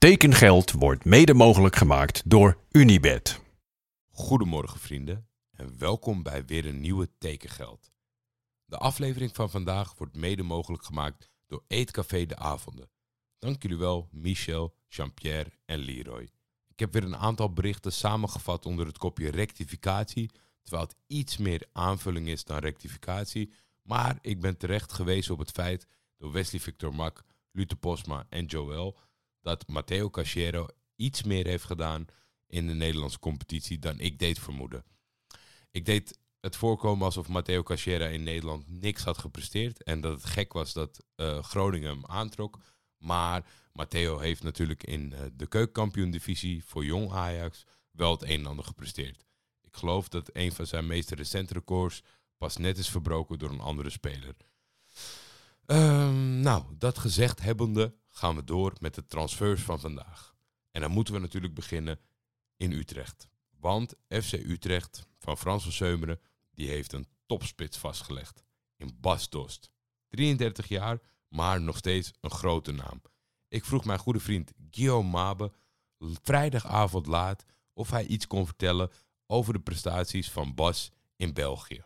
Tekengeld wordt mede mogelijk gemaakt door Unibed. Goedemorgen vrienden en welkom bij weer een nieuwe Tekengeld. De aflevering van vandaag wordt mede mogelijk gemaakt door Eetcafé De Avonden. Dank jullie wel Michel, Jean-Pierre en Leroy. Ik heb weer een aantal berichten samengevat onder het kopje rectificatie, terwijl het iets meer aanvulling is dan rectificatie. Maar ik ben terecht gewezen op het feit door Wesley Victor Mak, Lute Posma en Joel dat Matteo Cachero iets meer heeft gedaan in de Nederlandse competitie dan ik deed vermoeden. Ik deed het voorkomen alsof Matteo Cachera in Nederland niks had gepresteerd en dat het gek was dat uh, Groningen hem aantrok. Maar Matteo heeft natuurlijk in uh, de keukenkampioen-divisie voor jong Ajax wel het een en ander gepresteerd. Ik geloof dat een van zijn meest recente records pas net is verbroken door een andere speler. Um, nou, dat gezegd hebbende gaan we door met de transfers van vandaag. En dan moeten we natuurlijk beginnen in Utrecht. Want FC Utrecht van Frans van Seumeren, die heeft een topspits vastgelegd. In Bas Dost. 33 jaar, maar nog steeds een grote naam. Ik vroeg mijn goede vriend Guillaume Mabe vrijdagavond laat of hij iets kon vertellen over de prestaties van Bas in België.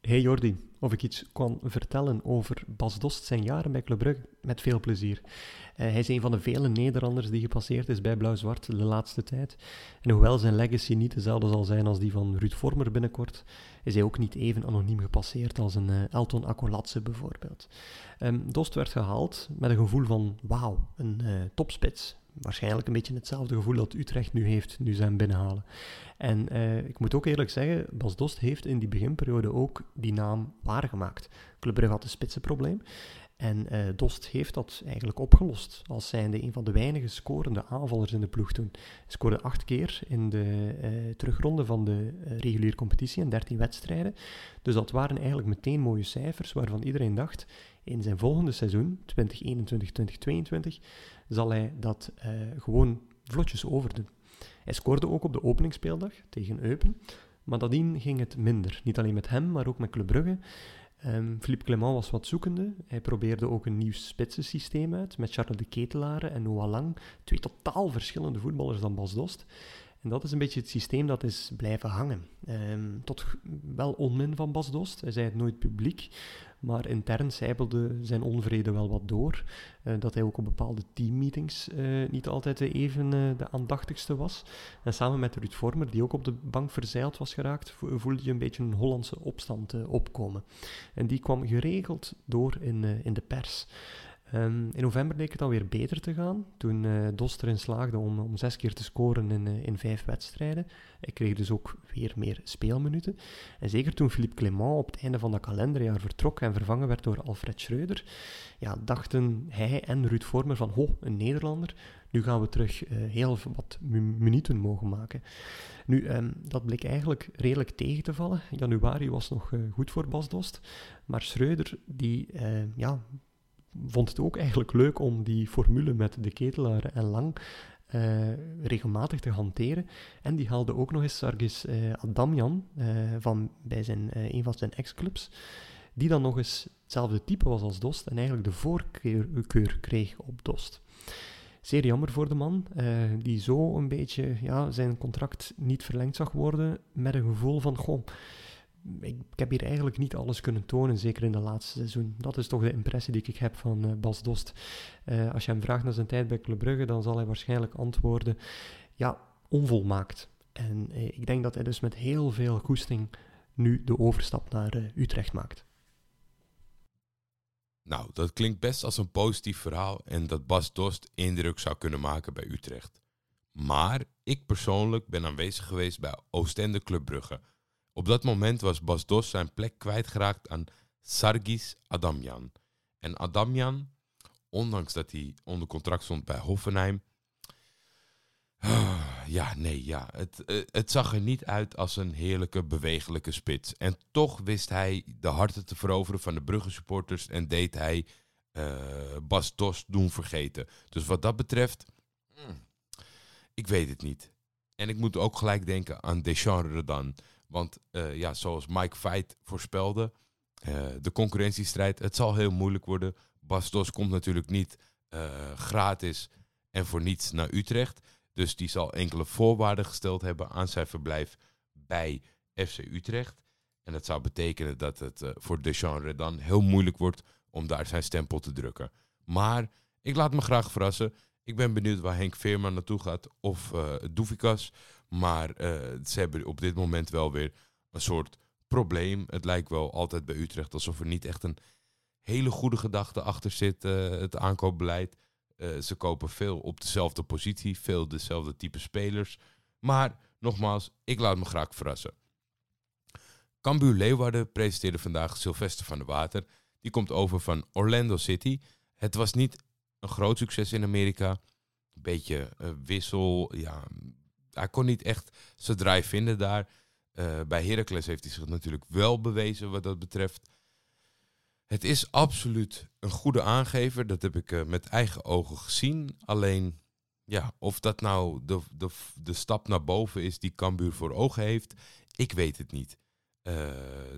Hey Jordi, of ik iets kan vertellen over Bas Dost zijn jaren bij Club Brugge, met veel plezier. Uh, hij is een van de vele Nederlanders die gepasseerd is bij Blauw-Zwart de laatste tijd. En hoewel zijn legacy niet dezelfde zal zijn als die van Ruud Vormer binnenkort, is hij ook niet even anoniem gepasseerd als een uh, Elton Akkolatse bijvoorbeeld. Um, Dost werd gehaald met een gevoel van wauw, een uh, topspits waarschijnlijk een beetje hetzelfde gevoel dat Utrecht nu heeft, nu zijn binnenhalen. En uh, ik moet ook eerlijk zeggen, Bas Dost heeft in die beginperiode ook die naam waargemaakt. Club Brugge had een spitsenprobleem. En uh, Dost heeft dat eigenlijk opgelost als zijnde een van de weinige scorende aanvallers in de ploeg toen. Hij scoorde acht keer in de uh, terugronde van de uh, reguliere competitie in 13 wedstrijden. Dus dat waren eigenlijk meteen mooie cijfers waarvan iedereen dacht, in zijn volgende seizoen, 2021-2022, zal hij dat gewoon vlotjes overdoen. Hij scoorde ook op de openingsspeeldag tegen Eupen, maar nadien ging het minder. Niet alleen met hem, maar ook met Club Brugge. Um, Philippe Clement was wat zoekende. Hij probeerde ook een nieuw spitsensysteem uit met Charles de Ketelaren en Noah. Twee totaal verschillende voetballers dan Bas Dost. En dat is een beetje het systeem dat is blijven hangen. Um, tot wel onmin van Bas Dost. Hij zei het nooit publiek, maar intern zijpelde zijn onvrede wel wat door. Uh, dat hij ook op bepaalde teammeetings uh, niet altijd even uh, de aandachtigste was. En samen met Ruud Vormer, die ook op de bank verzeild was geraakt, voelde je een beetje een Hollandse opstand opkomen. En die kwam geregeld door in, in de pers. Um, in november leek het alweer beter te gaan, toen uh, Dost erin slaagde om, om zes keer te scoren in, uh, in vijf wedstrijden. Hij kreeg dus ook weer meer speelminuten. En zeker toen Philippe Clement op het einde van dat kalenderjaar vertrok en vervangen werd door Alfred Schreuder, ja, dachten hij en Ruud Vormer van, ho, een Nederlander, nu gaan we terug uh, heel wat minuten mogen maken. Nu, um, dat bleek eigenlijk redelijk tegen te vallen. Januari was nog goed voor Bas Dost, maar Schreuder, die, ja vond het ook eigenlijk leuk om die formule met de ketelaren en lang uh, regelmatig te hanteren. En die haalde ook nog eens Sargis uh, Adamjan uh, van, bij zijn, een van zijn ex-clubs, die dan nog eens hetzelfde type was als Dost en eigenlijk de voorkeur kreeg op Dost. Zeer jammer voor de man, die zo een beetje ja, zijn contract niet verlengd zag worden met een gevoel van, goh, ik, heb hier eigenlijk niet alles kunnen tonen, zeker in de laatste seizoen. Dat is toch de impressie die ik heb van uh, Bas Dost. Uh, als je hem vraagt naar zijn tijd bij Club Brugge, dan zal hij waarschijnlijk antwoorden, ja, onvolmaakt. En uh, ik denk dat hij dus met heel veel goesting nu de overstap naar Utrecht maakt. Nou, dat klinkt best als een positief verhaal en dat Bas Dost indruk zou kunnen maken bij Utrecht. Maar ik persoonlijk ben aanwezig geweest bij Oostende Club Brugge op dat moment was Bas Dos zijn plek kwijtgeraakt aan Sargis Adamjan. En Adamjan, ondanks dat hij onder contract stond bij Hoffenheim, ja, nee, ja. Het, eh, het zag er niet uit als een heerlijke, bewegelijke spits. En toch wist hij de harten te veroveren van de Brugge supporters en deed hij uh, Bas Dos doen vergeten. Dus wat dat betreft, mm, ik weet het niet. En ik moet ook gelijk denken aan Deschamps Redan. Want uh, ja, zoals Mike Veit voorspelde, uh, de concurrentiestrijd, het zal heel moeilijk worden. Bastos komt natuurlijk niet uh, gratis en voor niets naar Utrecht. Dus die zal enkele voorwaarden gesteld hebben aan zijn verblijf bij FC Utrecht. En dat zou betekenen dat het voor Deschamps Redan heel moeilijk wordt om daar zijn stempel te drukken. Maar ik laat me graag verrassen. Ik ben benieuwd waar Henk Veerman naartoe gaat of uh, Doefikas. Maar uh, ze hebben op dit moment wel weer een soort probleem. Het lijkt wel altijd bij Utrecht alsof er niet echt een hele goede gedachte achter zit, uh, het aankoopbeleid. ze kopen veel op dezelfde positie, veel dezelfde type spelers. Maar nogmaals, ik laat me graag verrassen. Cambuur Leeuwarden presenteerde vandaag Sylvester van der Water. Die komt over van Orlando City. Het was niet een groot succes in Amerika. Een beetje wissel. Ja, hij kon niet echt zijn draai vinden daar. Uh, bij Heracles heeft hij zich natuurlijk wel bewezen wat dat betreft. Het is absoluut een goede aangever. Dat heb ik uh, met eigen ogen gezien. Alleen, ja, of dat nou de, de, de stap naar boven is die Cambuur voor ogen heeft, ik weet het niet. Uh,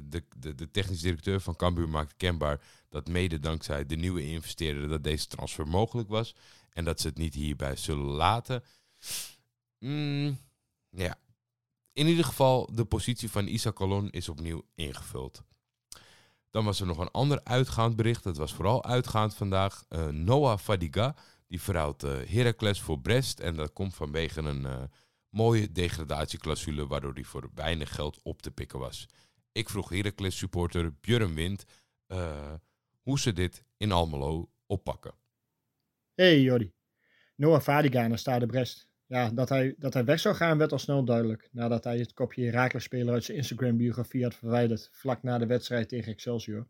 de, de, de technisch directeur van Cambuur maakt kenbaar dat mede dankzij de nieuwe investeerder dat deze transfer mogelijk was. En dat ze het niet hierbij zullen laten. Mm, ja. In ieder geval, de positie van Isa Colon is opnieuw ingevuld. Dan was er nog een ander uitgaand bericht. Dat was vooral uitgaand vandaag. Uh, Noah Fadiga, die verhoudt uh, Heracles voor Brest. En dat komt vanwege een uh, mooie degradatieclausule, waardoor hij voor weinig geld op te pikken was. Ik vroeg Heracles supporter Björn Wind hoe ze dit in Almelo oppakken. Hey Jordi, Noah Fadiga naar Stade Brest. Ja, dat hij, dat hij weg zou gaan werd al snel duidelijk. Nadat hij het kopje Herakles-speler uit zijn Instagram-biografie had verwijderd. vlak na de wedstrijd tegen Excelsior.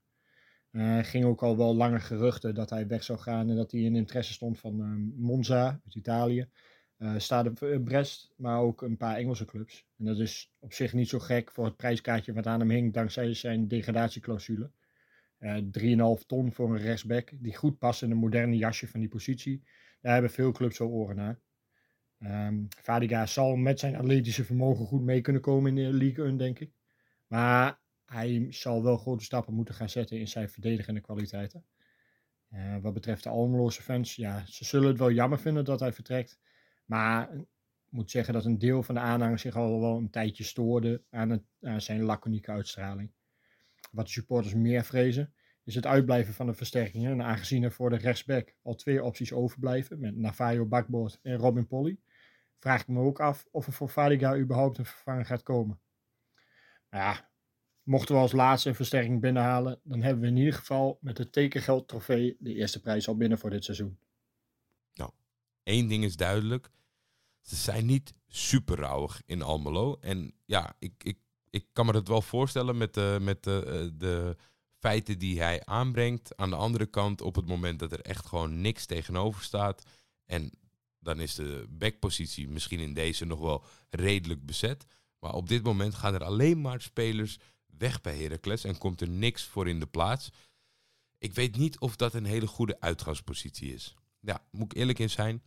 Uh, ging ook al wel langer geruchten dat hij weg zou gaan. en dat hij in interesse stond van uh, Monza uit Italië. Uh, Stade Brest, maar ook een paar Engelse clubs. En dat is op zich niet zo gek voor het prijskaartje wat aan hem hing. dankzij zijn degradatieclausule. 3,5 ton voor een rechtsback die goed past in een moderne jasje van die positie. Daar hebben veel clubs wel oren naar. Um, Vadiga zal met zijn atletische vermogen goed mee kunnen komen in de League 1, denk ik. Maar hij zal wel grote stappen moeten gaan zetten in zijn verdedigende kwaliteiten. Uh, wat betreft de Almeloze fans, ja, ze zullen het wel jammer vinden dat hij vertrekt. Maar ik moet zeggen dat een deel van de aanhang zich al wel een tijdje stoorde aan, het, aan zijn laconieke uitstraling. Wat de supporters meer vrezen, is het uitblijven van de versterkingen. En aangezien er voor de rechtsback al twee opties overblijven, met Navajo Bakboord en Robin Polly, vraag ik me ook af of er voor Fadiga überhaupt een vervanger gaat komen. Nou ja, mochten we als laatste een versterking binnenhalen, dan hebben we in ieder geval met de tekengeld trofee de eerste prijs al binnen voor dit seizoen. Nou, één ding is duidelijk. Ze zijn niet super rauwig in Almelo. En ja, ik, ik, ik kan me dat wel voorstellen met de, met de, de feiten die hij aanbrengt. Aan de andere kant, op het moment dat er echt gewoon niks tegenover staat. En dan is de backpositie misschien in deze nog wel redelijk bezet. Maar op dit moment gaan er alleen maar spelers weg bij Heracles en komt er niks voor in de plaats. Ik weet niet of dat een hele goede uitgangspositie is. Ja, moet ik eerlijk in zijn.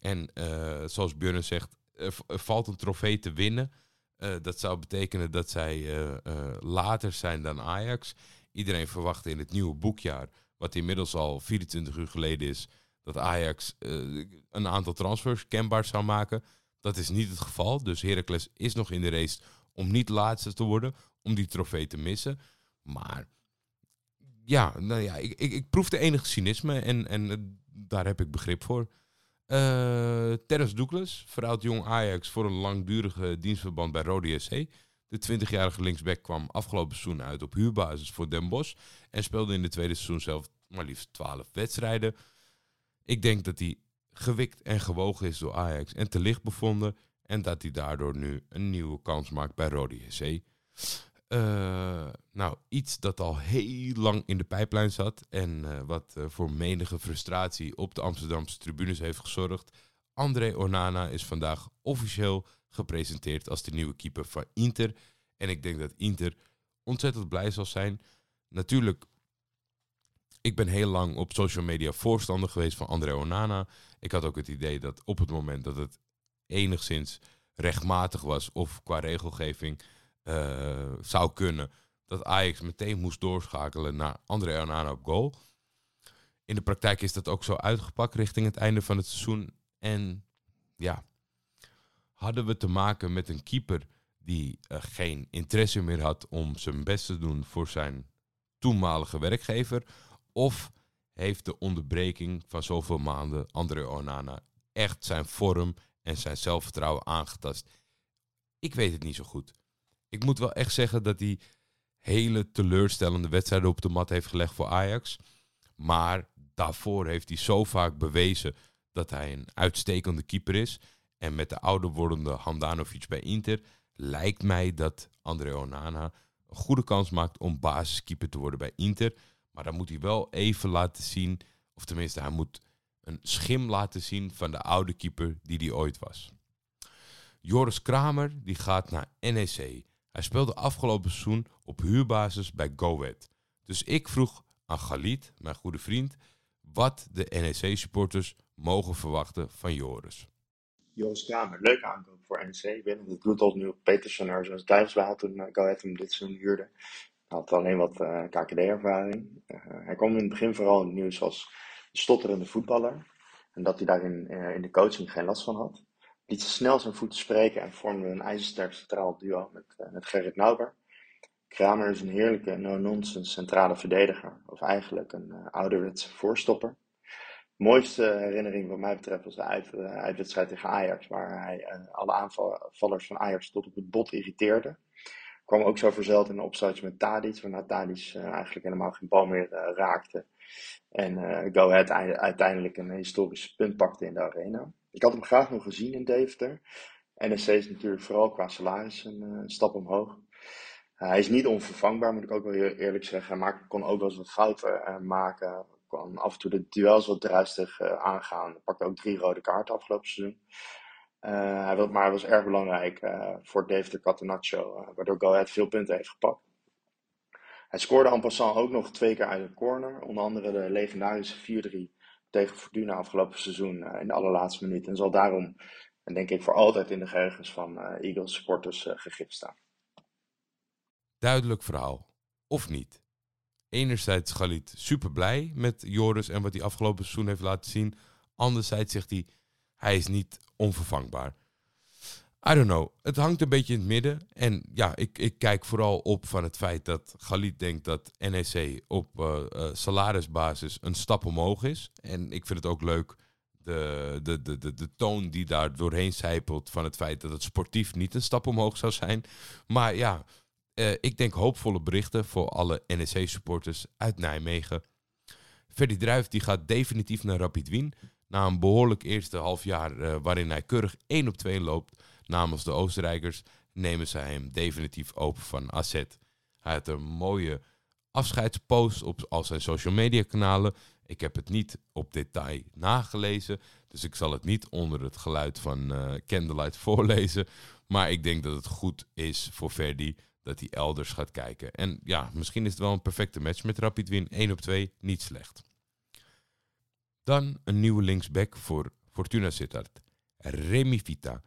En uh, zoals Björn zegt, er, valt een trofee te winnen. Uh, dat zou betekenen dat zij uh, later zijn dan Ajax. Iedereen verwacht in het nieuwe boekjaar, wat inmiddels al 24 uur geleden is, dat Ajax uh, een aantal transfers kenbaar zou maken. Dat is niet het geval. Dus Heracles is nog in de race om niet laatste te worden, om die trofee te missen. Maar ja, nou ja, ik, ik, ik proef de enige cynisme en, en uh, daar heb ik begrip voor. Uh, Terrence Douglas verhaalt jong Ajax voor een langdurige dienstverband bij Rode SC. De 20-jarige linksback kwam afgelopen seizoen uit op huurbasis voor Den Bosch en speelde in de tweede seizoen zelf maar liefst 12 wedstrijden. Ik denk dat hij gewikt en gewogen is door Ajax en te licht bevonden. En dat hij daardoor nu een nieuwe kans maakt bij Rode JC. Uh, nou, iets dat al heel lang in de pijplijn zat. En uh, wat uh, voor menige frustratie op de Amsterdamse tribunes heeft gezorgd. André Onana is vandaag officieel gepresenteerd als de nieuwe keeper van Inter. En ik denk dat Inter ontzettend blij zal zijn. Natuurlijk ik ben heel lang op social media voorstander geweest van André Onana. Ik had ook het idee dat op het moment dat het enigszins rechtmatig was of qua regelgeving uh, zou kunnen, dat Ajax meteen moest doorschakelen naar André Onana op goal. In de praktijk is dat ook zo uitgepakt richting het einde van het seizoen. En ja, hadden we te maken met een keeper die uh, geen interesse meer had om zijn best te doen voor zijn toenmalige werkgever? Of heeft de onderbreking van zoveel maanden André Onana echt zijn vorm en zijn zelfvertrouwen aangetast? Ik weet het niet zo goed. Ik moet wel echt zeggen dat hij hele teleurstellende wedstrijden op de mat heeft gelegd voor Ajax. Maar daarvoor heeft hij zo vaak bewezen dat hij een uitstekende keeper is. En met de ouder wordende Handanovic bij Inter lijkt mij dat André Onana een goede kans maakt om basiskeeper te worden bij Inter. Maar dan moet hij wel even laten zien, of tenminste hij moet een schim laten zien van de oude keeper die hij ooit was. Joris Kramer die gaat naar NEC. Hij speelde afgelopen seizoen op huurbasis bij Go Ahead. Dus ik vroeg aan Galit, mijn goede vriend, wat de NEC-supporters mogen verwachten van Joris. Joris Kramer, leuke aankoop voor NEC. Ik weet dat nu op Petersen er zoals duivelsbaal toen uh, Go hem dit seizoen huurde. Hij had alleen wat eh, KKD-ervaring. Eh, hij kwam in het begin vooral in het nieuws als stotterende voetballer. En dat hij daar in, de coaching geen last van had liet snel zijn voeten spreken en vormde een ijzersterk centraal duo met, met Gerrit Nauber. Kramer is een heerlijke no-nonsense centrale verdediger, of eigenlijk een ouderwetse voorstopper. Mooiste herinnering wat mij betreft was de uh, uitwedstrijd tegen Ajax, waar hij alle aanvallers van Ajax tot op het bot irriteerde. Kwam ook zo verzeld in een opstootje met Tadic, waarna Tadic eigenlijk helemaal geen bal meer raakte. En Go uiteindelijk een historische punt pakte in de arena. Ik had hem graag nog gezien in Deventer. NSC is natuurlijk vooral qua salaris een, stap omhoog. Hij is niet onvervangbaar, moet ik ook wel eerlijk zeggen. Maakt, kon ook wel eens wat fouten maken. Kon af en toe de duels wat druistig aangaan. Hij pakte ook drie rode kaarten afgelopen seizoen. hij was, maar hij was erg belangrijk voor Deventer Catenaccio, waardoor Go Ahead veel punten heeft gepakt. Hij scoorde en passant ook nog twee keer uit een corner. Onder andere de legendarische 4-3 tegen Fortuna afgelopen seizoen in de allerlaatste minuut. En zal daarom, en denk ik, voor altijd in de geheugens van Eagles supporters gegrift staan. Duidelijk verhaal. Of niet? Enerzijds Galit super blij met Joris en wat hij afgelopen seizoen heeft laten zien. Anderzijds zegt hij, hij is niet onvervangbaar. I don't know. Het hangt een beetje in het midden. En ja, ik, ik kijk vooral op van het feit dat Galit denkt dat NEC op uh, salarisbasis een stap omhoog is. En ik vind het ook leuk de, de, de, de, de toon die daar doorheen zijpelt van het feit dat het sportief niet een stap omhoog zou zijn. Maar ja, uh, ik denk hoopvolle berichten voor alle NEC-supporters uit Nijmegen. Ferdy Druif die gaat definitief naar Rapid Wien. Na een behoorlijk eerste half jaar uh, waarin hij keurig 1 op 2 loopt namens de Oostenrijkers nemen zij hem definitief open van AZ. Hij had een mooie afscheidspost op al zijn social media kanalen. Ik heb het niet op detail nagelezen, dus ik zal het niet onder het geluid van uh, Candlelight voorlezen. Maar ik denk dat het goed is voor Verdi dat hij elders gaat kijken. En ja, misschien is het wel een perfecte match met Rapid Win. 1 op 2, niet slecht. Dan een nieuwe linksback voor Fortuna Sittard. Remy Vita.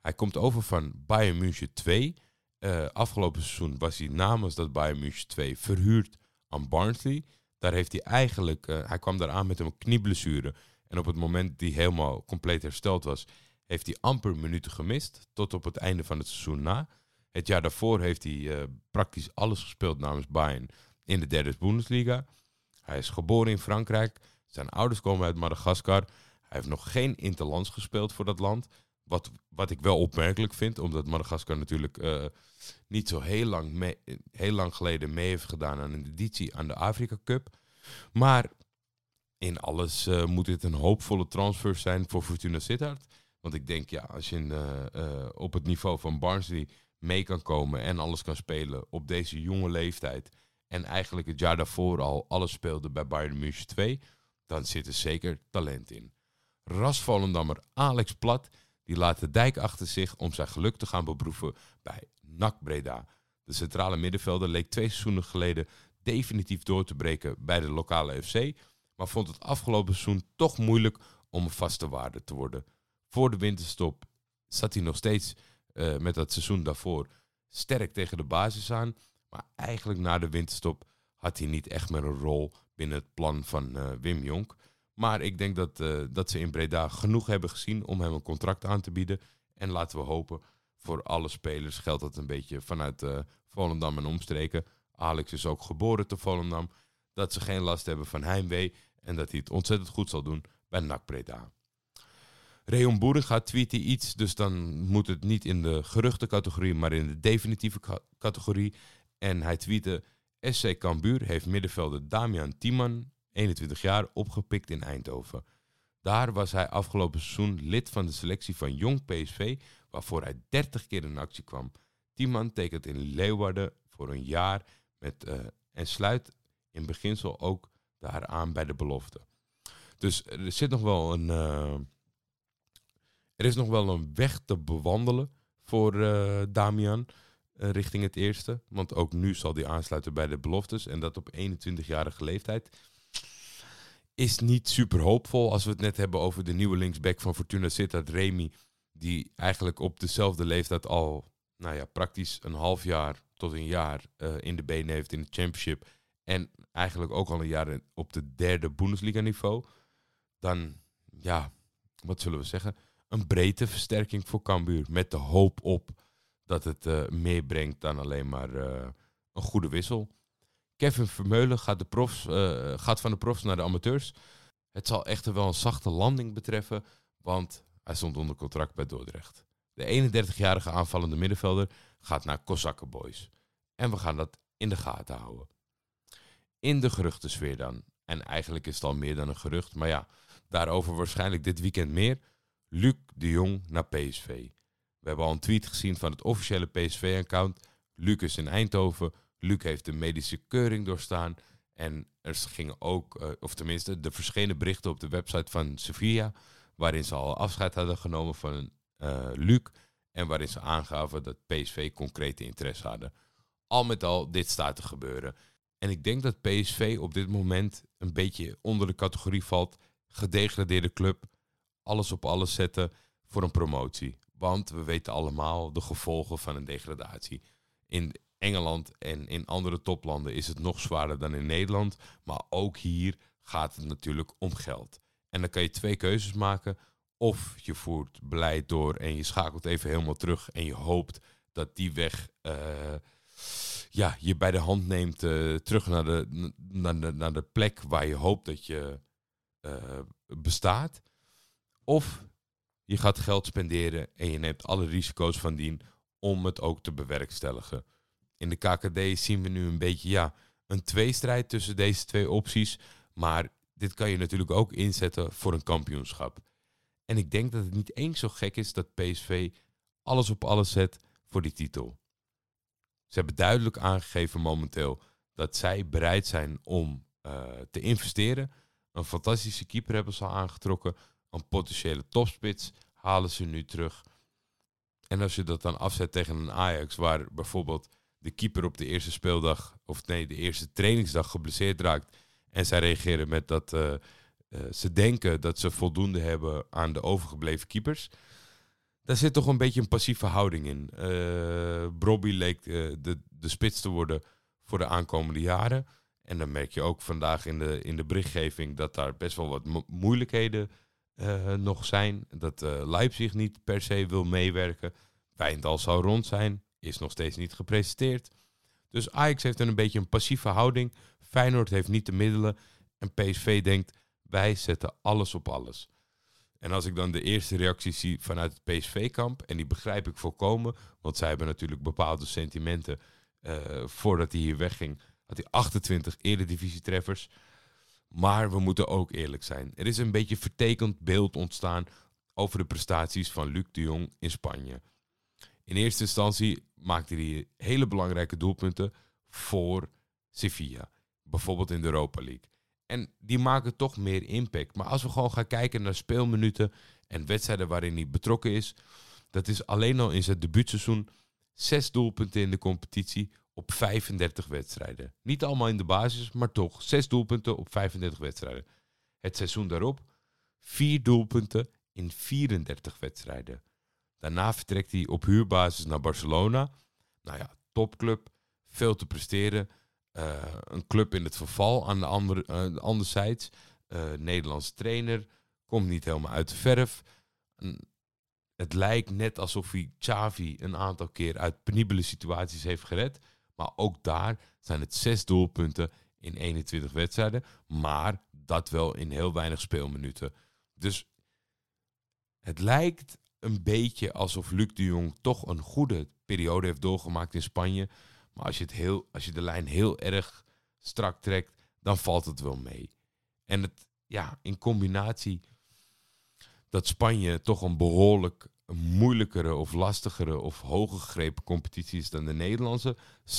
Hij komt over van Bayern München 2. Uh, eh, afgelopen seizoen was hij namens dat Bayern München 2 verhuurd aan Barnsley. Daar heeft hij eigenlijk, uh, hij kwam daar aan met een knieblessure. En op het moment die helemaal compleet hersteld was, heeft hij amper minuten gemist. Tot op het einde van het seizoen na. Het jaar daarvoor heeft hij uh, praktisch alles gespeeld namens Bayern in de derde Bundesliga. Hij is geboren in Frankrijk. Zijn ouders komen uit Madagaskar. Hij heeft nog geen interlands gespeeld voor dat land. Wat, wat ik wel opmerkelijk vind, omdat Madagaskar natuurlijk uh, niet zo heel lang, heel lang geleden mee heeft gedaan aan een editie aan de Afrika Cup. Maar in alles uh, moet dit een hoopvolle transfer zijn voor Fortuna Sittard. Want ik denk, ja, als je uh, op het niveau van Barnsley mee kan komen en alles kan spelen op deze jonge leeftijd. En eigenlijk het jaar daarvoor al alles speelde bij Bayern München 2. Dan zit er zeker talent in. Rasvolendammer Alex Plat die laat de dijk achter zich om zijn geluk te gaan beproeven bij NAC Breda. De centrale middenvelder leek twee seizoenen geleden definitief door te breken bij de lokale FC, maar vond het afgelopen seizoen toch moeilijk om een vaste waarde te worden. Voor de winterstop zat hij nog steeds uh, met dat seizoen daarvoor sterk tegen de basis aan, maar eigenlijk na de winterstop had hij niet echt meer een rol binnen het plan van uh, Wim Jonk. Maar ik denk dat, eh, dat ze in Breda genoeg hebben gezien om hem een contract aan te bieden. En laten we hopen, voor alle spelers geldt dat een beetje vanuit uh, Volendam en omstreken. Alex is ook geboren te Volendam. Dat ze geen last hebben van heimwee en dat hij het ontzettend goed zal doen bij NAC Breda. Reon Boeringa tweette iets, dus dan moet het niet in de geruchtencategorie, maar in de definitieve categorie. En hij tweette, SC Cambuur heeft middenvelder Damian Tiemann, 21 jaar, opgepikt in Eindhoven. Daar was hij afgelopen seizoen lid van de selectie van Jong PSV, waarvoor hij 30 keer in actie kwam. Tiemann tekent in Leeuwarden voor een jaar met, uh, en sluit in beginsel ook daar aan bij de belofte. Dus er zit nog wel een. Uh, er is nog wel een weg te bewandelen voor uh, Damian uh, richting het eerste. Want ook nu zal hij aansluiten bij de beloftes. En dat op 21-jarige leeftijd. Is niet super hoopvol als we het net hebben over de nieuwe linksback van Fortuna Sittard, Remy. Die eigenlijk op dezelfde leeftijd al nou ja, praktisch een half jaar tot een jaar uh, in de benen heeft in de championship. En eigenlijk ook al een jaar op de derde Bundesliga niveau. Dan, ja, wat zullen we zeggen? Een breedte versterking voor Cambuur. Met de hoop op dat het uh, meer brengt dan alleen maar uh, een goede wissel. Kevin Vermeulen gaat, de profs, uh, gaat van de profs naar de amateurs. Het zal echter wel een zachte landing betreffen, want hij stond onder contract bij Dordrecht. De 31-jarige aanvallende middenvelder gaat naar Kozakken Boys. En we gaan dat in de gaten houden. In de geruchtensfeer dan. En eigenlijk is het al meer dan een gerucht, maar ja, daarover waarschijnlijk dit weekend meer. Luc de Jong naar PSV. We hebben al een tweet gezien van het officiële PSV-account. Luc is in Eindhoven. Luc heeft de medische keuring doorstaan. En er gingen ook, uh, of tenminste, er verschenen berichten op de website van Sevilla. Waarin ze al afscheid hadden genomen van uh, Luc. En waarin ze aangaven dat PSV concrete interesse hadden. Al met al, dit staat te gebeuren. En ik denk dat PSV op dit moment een beetje onder de categorie valt. Gedegradeerde club. Alles op alles zetten voor een promotie. Want we weten allemaal de gevolgen van een degradatie. In Engeland en in andere toplanden is het nog zwaarder dan in Nederland. Maar ook hier gaat het natuurlijk om geld. En dan kan je twee keuzes maken. Of je voert beleid door en je schakelt even helemaal terug. En je hoopt dat die weg uh, ja, je bij de hand neemt uh, terug naar de, naar, de, naar de plek waar je hoopt dat je uh, bestaat. Of je gaat geld spenderen en je neemt alle risico's van dien om het ook te bewerkstelligen. In de KKD zien we nu een beetje ja, een tweestrijd tussen deze twee opties. Maar dit kan je natuurlijk ook inzetten voor een kampioenschap. En ik denk dat het niet eens zo gek is dat PSV alles op alles zet voor die titel. Ze hebben duidelijk aangegeven momenteel dat zij bereid zijn om uh, te investeren. Een fantastische keeper hebben ze al aangetrokken. Een potentiële topspits halen ze nu terug. En als je dat dan afzet tegen een Ajax, waar bijvoorbeeld de keeper op de eerste speeldag, of nee, de eerste trainingsdag geblesseerd raakt. En zij reageren met dat uh, uh, ze denken dat ze voldoende hebben aan de overgebleven keepers. Daar zit toch een beetje een passieve houding in. Uh, leek de, de spits te worden voor de aankomende jaren. En dan merk je ook vandaag in de, in de berichtgeving dat daar best wel wat mo moeilijkheden uh, nog zijn. Dat uh, Leipzig niet per se wil meewerken. Wijndal zou rond zijn, is nog steeds niet gepresenteerd. Dus Ajax heeft een beetje een passieve houding. Feyenoord heeft niet de middelen. En PSV denkt, wij zetten alles op alles. En als ik dan de eerste reacties zie vanuit het PSV-kamp, en die begrijp ik volkomen, want zij hebben natuurlijk bepaalde sentimenten. Uh, voordat hij hier wegging, had hij 28 eredivisie-treffers. Maar we moeten ook eerlijk zijn. Er is een beetje vertekend beeld ontstaan over de prestaties van Luc de Jong in Spanje. In eerste instantie maakte hij hele belangrijke doelpunten voor Sevilla. Bijvoorbeeld in de Europa League. En die maken toch meer impact. Maar als we gewoon gaan kijken naar speelminuten en wedstrijden waarin hij betrokken is. Dat is alleen al in zijn debuutseizoen zes doelpunten in de competitie op 35 wedstrijden. Niet allemaal in de basis, maar toch. Zes doelpunten op 35 wedstrijden. Het seizoen daarop vier doelpunten in 34 wedstrijden. Daarna vertrekt hij op huurbasis naar Barcelona. Nou ja, topclub. Veel te presteren. Uh, een club in het verval aan de andere, uh, anderzijds. uh, Nederlands trainer. Komt niet helemaal uit de verf. Het lijkt net alsof hij Xavi een aantal keer uit penibele situaties heeft gered. Maar ook daar zijn het zes doelpunten in 21 wedstrijden. Maar dat wel in heel weinig speelminuten. Dus het lijkt een beetje alsof Luc de Jong toch een goede periode heeft doorgemaakt in Spanje. Maar als je, het heel, als je de lijn heel erg strak trekt, dan valt het wel mee. En het, ja, in combinatie dat Spanje toch een behoorlijk moeilijkere of lastigere of hoger competitie is dan de Nederlandse.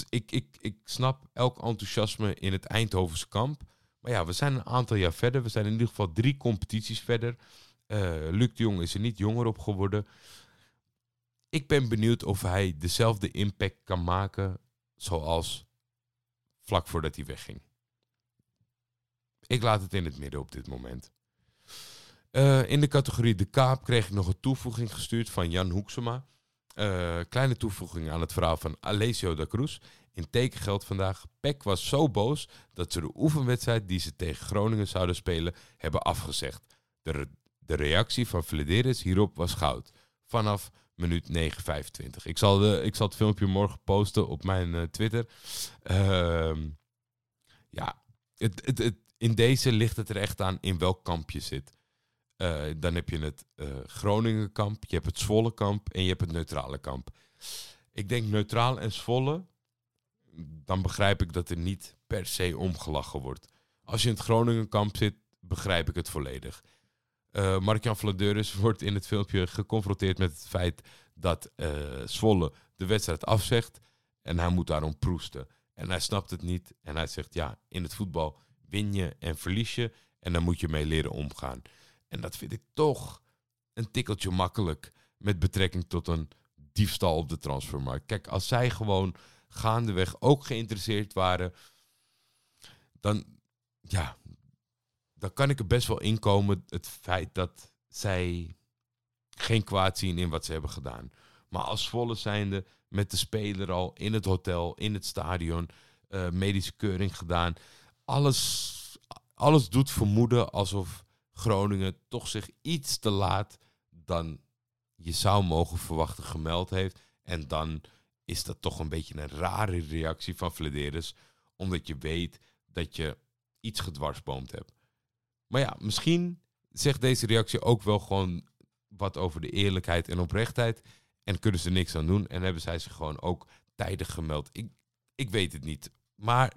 Ik, ik, ik snap elk enthousiasme in het Eindhovense kamp. Maar ja, we zijn een aantal jaar verder. We zijn in ieder geval drie competities verder. Uh, Luc de Jong is er niet jonger op geworden. Ik ben benieuwd of hij dezelfde impact kan maken zoals vlak voordat hij wegging. Ik laat het in het midden op dit moment. Uh, in de categorie De Kaap kreeg ik nog een toevoeging gestuurd van Jan Hoeksema. Uh, kleine toevoeging aan het verhaal van Alessio da Cruz. In tekengeld vandaag. Peck was zo boos dat ze de oefenwedstrijd die ze tegen Groningen zouden spelen hebben afgezegd. De, de reactie van Flederis hierop was goud. Vanaf minuut 9.25. Ik zal, de, ik zal het filmpje morgen posten op mijn uh, Twitter. Uh, ja, het, het, in deze ligt het er echt aan in welk kamp je zit. Uh, dan heb je het uh, Groningen kamp, je hebt het Zwolle kamp en je hebt het neutrale kamp. Ik denk neutraal en Zwolle, dan begrijp ik dat er niet per se omgelachen wordt. Als je in het Groningen kamp zit, begrijp ik het volledig. Uh, Mark-Jan Vladeurus wordt in het filmpje geconfronteerd met het feit dat Zwolle de wedstrijd afzegt en hij moet daarom proesten. En hij snapt het niet en hij zegt ja, in het voetbal win je en verlies je en dan moet je mee leren omgaan. En dat vind ik toch een tikkeltje makkelijk met betrekking tot een diefstal op de transfermarkt. Kijk, als zij gewoon gaandeweg ook geïnteresseerd waren, dan, ja, dan kan ik er best wel inkomen het feit dat zij geen kwaad zien in wat ze hebben gedaan. Maar als volle zijnde met de speler al in het hotel, in het stadion, uh, medische keuring gedaan. Alles, alles doet vermoeden alsof Groningen toch zich iets te laat dan je zou mogen verwachten gemeld heeft. En dan is dat toch een beetje een rare reactie van Flederis. Omdat je weet dat je iets gedwarsboomd hebt. Maar ja, misschien zegt deze reactie ook wel gewoon wat over de eerlijkheid en oprechtheid. En kunnen ze niks aan doen. En hebben zij zich gewoon ook tijdig gemeld. Ik, ik weet het niet. Maar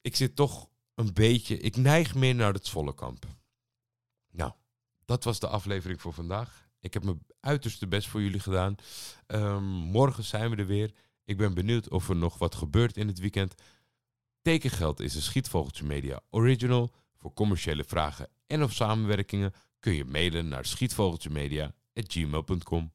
ik zit toch een beetje. Ik neig meer naar het volle kamp. Nou, dat was de aflevering voor vandaag. Ik heb mijn uiterste best voor jullie gedaan. Um, morgen zijn we er weer. Ik ben benieuwd of er nog wat gebeurt in het weekend. Tekengeld is een Schietvogeltje Media original. Voor commerciële vragen en of samenwerkingen kun je mailen naar schietvogeltjemedia.gmail.com.